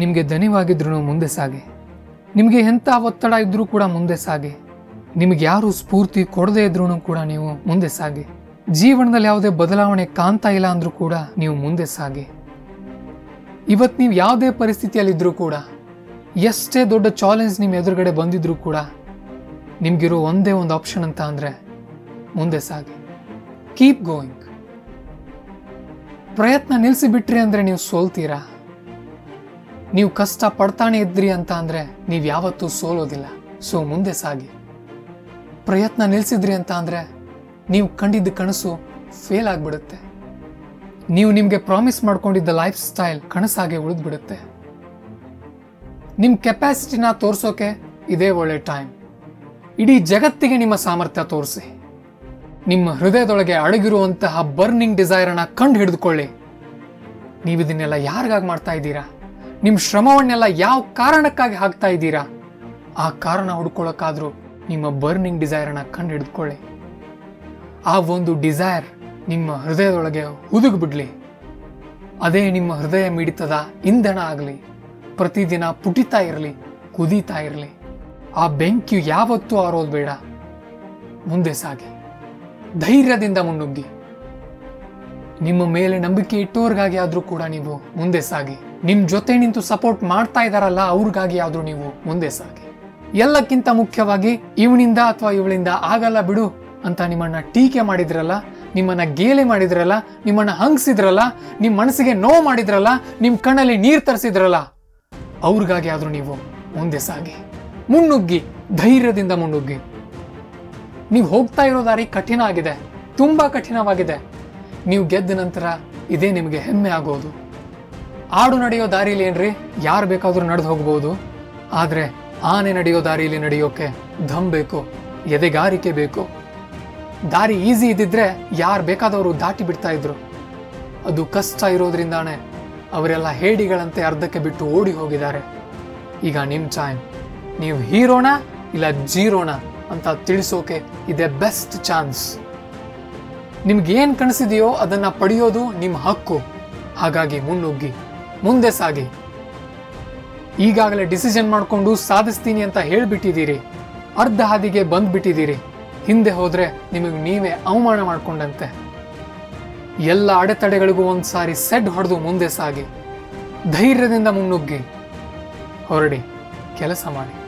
ನಿಮಗೆ ದಣಿವಾಗಿದ್ರು ಮುಂದೆ ಸಾಗಿ. ನಿಮಗೆ ಎಂಥ ಒತ್ತಡ ಇದ್ರೂ ಕೂಡ ಮುಂದೆ ಸಾಗಿ. ನಿಮಗೆ ಯಾರು ಸ್ಫೂರ್ತಿ ಕೊಡದೇ ಇದ್ರೂ ಕೂಡ ನೀವು ಮುಂದೆ ಸಾಗಿ. ಜೀವನದಲ್ಲಿ ಯಾವುದೇ ಬದಲಾವಣೆ ಕಾಣ್ತಾ ಇಲ್ಲ ಅಂದ್ರೂ ಕೂಡ ನೀವು ಮುಂದೆ ಸಾಗಿ. ಇವತ್ತು ನೀವು ಯಾವುದೇ ಪರಿಸ್ಥಿತಿಯಲ್ಲಿದ್ದರೂ ಕೂಡ, ಎಷ್ಟೇ ದೊಡ್ಡ ಚಾಲೆಂಜ್ ನಿಮ್ಮ ಎದುರುಗಡೆ ಬಂದಿದ್ರೂ ಕೂಡ, ನಿಮಗಿರೋ ಒಂದೇ ಒಂದು ಆಪ್ಷನ್ ಅಂತ ಅಂದರೆ ಮುಂದೆ ಸಾಗಿ. ಕೀಪ್ ಗೋಯಿಂಗ್ ಪ್ರಯತ್ನ ನಿಲ್ಲಿಸಿಬಿಟ್ರಿ ಅಂದರೆ ನೀವು ಸೋಲ್ತೀರಾ? ನೀವು ಕಷ್ಟ ಪಡ್ತಾನೆ ಇದ್ರಿ ಅಂತ ಅಂದರೆ ನೀವು ಯಾವತ್ತೂ ಸೋಲೋದಿಲ್ಲ. ಸೊ ಮುಂದೆ ಸಾಗಿ. ಪ್ರಯತ್ನ ನಿಲ್ಲಿಸಿದ್ರಿ ಅಂತ ಅಂದರೆ ನೀವು ಕಂಡಿದ್ದ ಕನಸು ಫೇಲ್ ಆಗಿಬಿಡುತ್ತೆ. ನೀವು ನಿಮಗೆ ಪ್ರಾಮಿಸ್ ಮಾಡ್ಕೊಂಡಿದ್ದ ಲೈಫ್ ಸ್ಟೈಲ್ ಕನಸಾಗೆ ಉಳಿದ್ಬಿಡುತ್ತೆ. ನಿಮ್ಮ ಕೆಪಾಸಿಟಿನ ತೋರಿಸೋಕೆ ಇದೇ ಒಳ್ಳೆ ಟೈಮ್ ಇಡೀ ಜಗತ್ತಿಗೆ ನಿಮ್ಮ ಸಾಮರ್ಥ್ಯ ತೋರಿಸಿ. ನಿಮ್ಮ ಹೃದಯದೊಳಗೆ ಅಡಗಿರುವಂತಹ ಬರ್ನಿಂಗ್ ಡಿಸೈರನ್ನು ಕಂಡು ಹಿಡಿದುಕೊಳ್ಳಿ ನೀವು ಇದನ್ನೆಲ್ಲ ಯಾರಿಗಾಗಿ ಮಾಡ್ತಾ ಇದ್ದೀರಾ? ನಿಮ್ಮ ಶ್ರಮವನ್ನೆಲ್ಲ ಯಾವ ಕಾರಣಕ್ಕಾಗಿ ಹಾಕ್ತಾ ಇದ್ದೀರಾ? ಆ ಕಾರಣ ಹುಡ್ಕೊಳ್ಳೋಕ್ಕಾದ್ರೂ ನಿಮ್ಮ ಬರ್ನಿಂಗ್ ಡಿಸೈರನ್ನು ಕಂಡು ಹಿಡಿದುಕೊಳ್ಳಿ ಆ ಒಂದು ಡಿಸೈರ್ ನಿಮ್ಮ ಹೃದಯದೊಳಗೆ ಹುದುಗ್ ಬಿಡ್ಲಿ ಅದೇ ನಿಮ್ಮ ಹೃದಯ ಮಿಡಿತದ ಇಂಧನ ಆಗಲಿ, ಪ್ರತಿದಿನ ಪುಟಿತಾ ಇರಲಿ, ಕುದೀತಾ ಇರಲಿ. ಆ ಬೆಂಕಿಯು ಯಾವತ್ತೂ ಆರೋದು ಬೇಡ. ಮುಂದೆ ಸಾಗಿ. ಧೈರ್ಯದಿಂದ ಮುನ್ನುಗ್ಗಿ ನಿಮ್ಮ ಮೇಲೆ ನಂಬಿಕೆ ಇಟ್ಟೋರ್ಗಾಗಿ ಆದ್ರೂ ಕೂಡ ನೀವು ಮುಂದೆ ಸಾಗಿ. ನಿಮ್ ಜೊತೆ ನಿಂತು ಸಪೋರ್ಟ್ ಮಾಡ್ತಾ ಇದಾರಲ್ಲ, ಅವ್ರಿಗಾಗಿ ಆದ್ರೂ ನೀವು ಮುಂದೆ ಸಾಗಿ. ಎಲ್ಲಕ್ಕಿಂತ ಮುಖ್ಯವಾಗಿ ಇವನಿಂದ ಅಥವಾ ಇವಳಿಂದ ಆಗಲ್ಲ ಬಿಡು ಅಂತ ನಿಮ್ಮನ್ನ ಟೀಕೆ ಮಾಡಿದ್ರಲ್ಲ, ನಿಮ್ಮನ್ನ ಗೇಲಿ ಮಾಡಿದ್ರಲ್ಲ, ನಿಮ್ಮನ್ನ ಹಂಗ್ಸಿದ್ರಲ್ಲ, ನಿಮ್ ಮನಸ್ಸಿಗೆ ನೋವು ಮಾಡಿದ್ರಲ್ಲ, ನಿಮ್ ಕಣ್ಣಲ್ಲಿ ನೀರ್ ತರಿಸಿದ್ರಲ್ಲ, ಅವ್ರಿಗಾಗಿ ಆದ್ರೂ ನೀವು ಮುಂದೆ ಸಾಗಿ. ಮುನ್ನುಗ್ಗಿ, ಧೈರ್ಯದಿಂದ ಮುನ್ನುಗ್ಗಿ. ನೀವು ಹೋಗ್ತಾ ಇರೋ ದಾರಿ ಕಠಿಣ ಆಗಿದೆ, ತುಂಬಾ ಕಠಿಣವಾಗಿದೆ. ನೀವು ಗೆದ್ದ ನಂತರ ಇದೇ ನಿಮಗೆ ಹೆಮ್ಮೆ ಆಗೋದು. ಆಡು ನಡೆಯೋ ದಾರಿಲಿ ಏನ್ರಿ? ಯಾರು ಬೇಕಾದರೂ ನಡೆದು ಹೋಗ್ಬೋದು. ಆದರೆ ಆನೆ ನಡೆಯೋ ದಾರಿಯಲ್ಲಿ ನಡೆಯೋಕೆ ಧಮ್ ಬೇಕು, ಎದೆಗಾರಿಕೆ ಬೇಕು. ದಾರಿ ಈಸಿ ಇದ್ದಿದ್ರೆ ಯಾರು ಬೇಕಾದವರು ದಾಟಿ ಬಿಡ್ತಾ ಇದ್ರು. ಅದು ಕಷ್ಟ ಇರೋದ್ರಿಂದಾನೆ ಅವರೆಲ್ಲ ಹೇಡಿಗಳಂತೆ ಅರ್ಧಕ್ಕೆ ಬಿಟ್ಟು ಓಡಿ ಹೋಗಿದ್ದಾರೆ. ಈಗ ನಿಮ್ ಟೈಮ್ ನೀವು ಹೀರೋಣ ಇಲ್ಲ ಜೀರೋಣ ಅಂತ ತಿಳಿಸೋಕೆ ಇದೆ ಬೆಸ್ಟ್ ಚಾನ್ಸ್ ನಿಮ್ಗೆ ಏನ್ ಕನಸಿದೆಯೋ ಅದನ್ನ ಪಡೆಯೋದು ನಿಮ್ಮ ಹಕ್ಕು. ಹಾಗಾಗಿ ಮುನ್ನುಗ್ಗಿ, ಮುಂದೆ ಸಾಗಿ. ಈಗಾಗಲೇ ಡಿಸಿಷನ್ ಮಾಡಿಕೊಂಡು ಸಾಧಿಸ್ತೀನಿ ಅಂತ ಹೇಳ್ಬಿಟ್ಟಿದ್ದೀರಿ. ಅರ್ಧ ಹಾದಿಗೆ ಬಂದ್ಬಿಟ್ಟಿದ್ದೀರಿ. ಹಿಂದೆ ಹೋದರೆ ನಿಮಗೆ ನೀವೇ ಅವಮಾನ ಮಾಡ್ಕೊಂಡಂತೆ. ಎಲ್ಲ ಅಡೆತಡೆಗಳಿಗೂ ಒಂದ್ಸಾರಿ ಸೆಡ್ ಹೊಡೆದು ಮುಂದೆ ಸಾಗಿ. ಧೈರ್ಯದಿಂದ ಮುನ್ನುಗ್ಗಿ. ಹೊರಡಿ, ಕೆಲಸ ಮಾಡಿ.